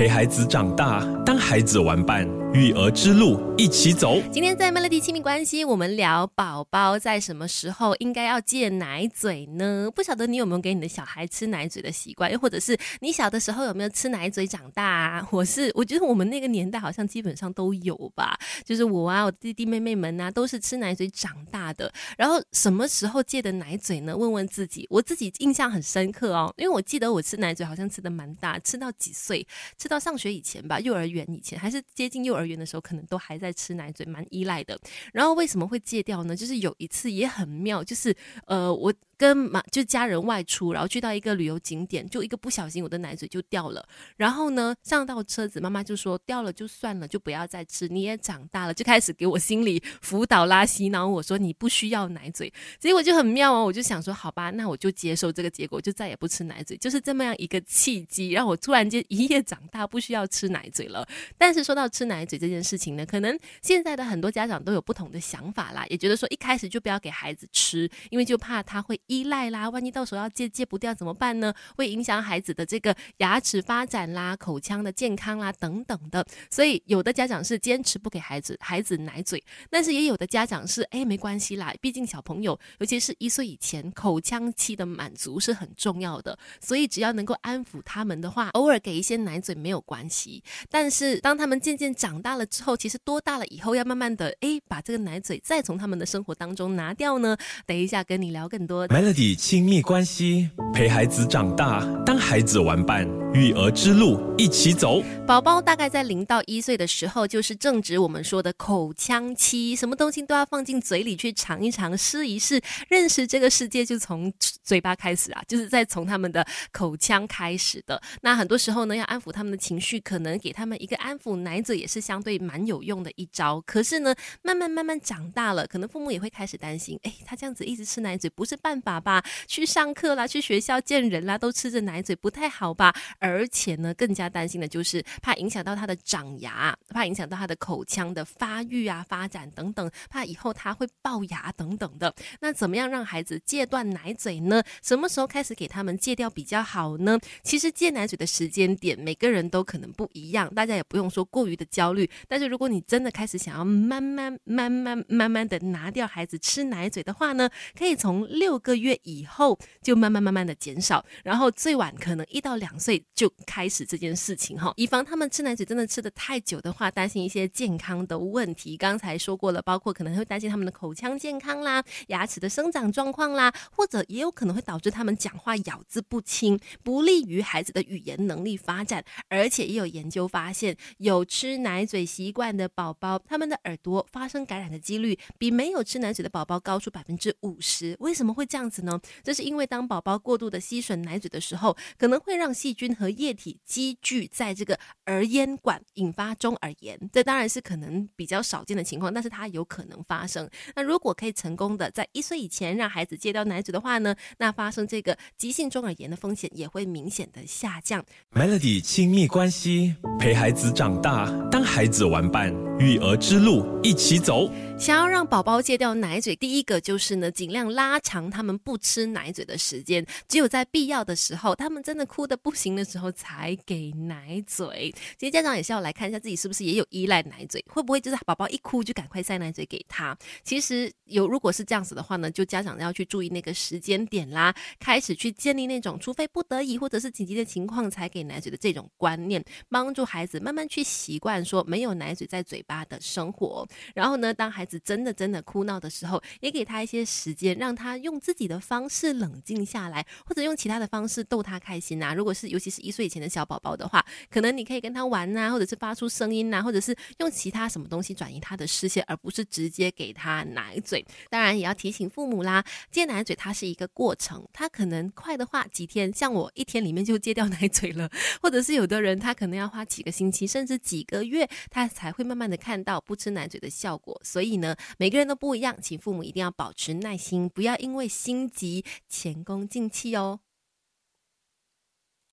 陪孩子长大，当孩子玩伴，育儿之路一起走。今天在 Melody 亲密关系，我们聊宝宝在什么时候应该要戒奶嘴呢？不晓得你有没有给你的小孩吃奶嘴的习惯，又或者是你小的时候有没有吃奶嘴长大啊？我是我觉得我们那个年代好像基本上都有吧，就是我啊，我弟弟妹妹们啊，都是吃奶嘴长大的。然后什么时候戒的奶嘴呢？问问自己，我自己印象很深刻哦，因为我记得我吃奶嘴好像吃的蛮大，吃到几岁？吃到上学以前吧，幼儿园以前还是接近幼儿园的时候，可能都还在吃奶嘴，蛮依赖的。然后为什么会戒掉呢？就是有一次也很妙，就是呃我。跟妈就家人外出，然后去到一个旅游景点，就一个不小心，我的奶嘴就掉了。然后呢，上到车子，妈妈就说掉了就算了，就不要再吃。你也长大了，就开始给我心理辅导啦，洗脑我说你不需要奶嘴。结果就很妙哦，我就想说好吧，那我就接受这个结果，就再也不吃奶嘴。就是这么样一个契机，让我突然间一夜长大，不需要吃奶嘴了。但是说到吃奶嘴这件事情呢，可能现在的很多家长都有不同的想法啦，也觉得说一开始就不要给孩子吃，因为就怕他会。依赖啦，万一到时候要戒戒不掉怎么办呢？会影响孩子的这个牙齿发展啦、口腔的健康啦等等的。所以有的家长是坚持不给孩子孩子奶嘴，但是也有的家长是哎没关系啦，毕竟小朋友尤其是一岁以前口腔期的满足是很重要的，所以只要能够安抚他们的话，偶尔给一些奶嘴没有关系。但是当他们渐渐长大了之后，其实多大了以后要慢慢的哎把这个奶嘴再从他们的生活当中拿掉呢？等一下跟你聊更多。建立亲密关系，陪孩子长大，当孩子玩伴，育儿之路一起走。宝宝大概在零到一岁的时候，就是正值我们说的口腔期，什么东西都要放进嘴里去尝一尝、试一试，认识这个世界就从嘴巴开始啊，就是在从他们的口腔开始的。那很多时候呢，要安抚他们的情绪，可能给他们一个安抚奶嘴也是相对蛮有用的一招。可是呢，慢慢慢慢长大了，可能父母也会开始担心，哎，他这样子一直吃奶嘴不是办法吧？去上课啦，去学校见人啦，都吃着奶嘴不太好吧？而且呢，更加担心的就是怕影响到他的长牙，怕影响到他的口腔的发育啊、发展等等，怕以后他会龅牙等等的。那怎么样让孩子戒断奶嘴呢？什么时候开始给他们戒掉比较好呢？其实戒奶嘴的时间点，每个人都可能不一样，大家也不用说过于的焦虑。但是如果你真的开始想要慢慢、慢慢、慢慢的拿掉孩子吃奶嘴的话呢，可以从六个月以后就慢慢慢慢的减少，然后最晚可能一到两岁就开始这件事情哈，以防他们吃奶嘴真的吃的太久的话，担心一些健康的问题。刚才说过了，包括可能会担心他们的口腔健康啦、牙齿的生长状况啦，或者也有可能会导致他们讲话咬字不清，不利于孩子的语言能力发展。而且也有研究发现，有吃奶嘴习惯的宝宝，他们的耳朵发生感染的几率比没有吃奶嘴的宝宝高出百分之五十。为什么会这样子呢？这是因为当宝宝过度的吸吮奶嘴的时候，可能会让细菌和液体积聚在这个耳咽管，引发中耳炎。这当然是可能比较少见的情况，但是它有可能发生。那如果可以成功的在一岁以前让孩子戒掉奶嘴的话呢，那发生这个急性中耳炎的风险也会明显的下降。Melody 亲密关系，陪孩子长大，当孩子玩伴，育儿之路一起走。想要让宝宝戒掉奶嘴，第一个就是呢，尽量拉长他们不吃奶嘴的时间。只有在必要的时候，他们真的哭的不行的时候，才给奶嘴。其实家长也是要来看一下自己是不是也有依赖奶嘴，会不会就是宝宝一哭就赶快塞奶嘴给他。其实有，如果是这样子的话呢，就家长要去注意那个时间点啦，开始去建立那种除非不得已或者是紧急的情况才给奶嘴的这种观念，帮助孩子慢慢去习惯说没有奶嘴在嘴巴的生活。然后呢，当孩子真的真的哭闹的时候，也给他一些时间，让他用自己的方式冷静下来，或者用其他的方式逗他开心啊。如果是尤其是一岁以前的小宝宝的话，可能你可以跟他玩呐，或者是发出声音呐，或者是用其他什么东西转移他的视线，而不是直接给他奶嘴。当然也要提醒父母啦，戒奶嘴它是一个过程，它可能快的话几天，像我一天里面就戒掉奶嘴了，或者是有的人他可能要花几个星期，甚至几个月，他才会慢慢的看到不吃奶嘴的效果。所以。呢，每个人都不一样，请父母一定要保持耐心，不要因为心急前功尽弃哦。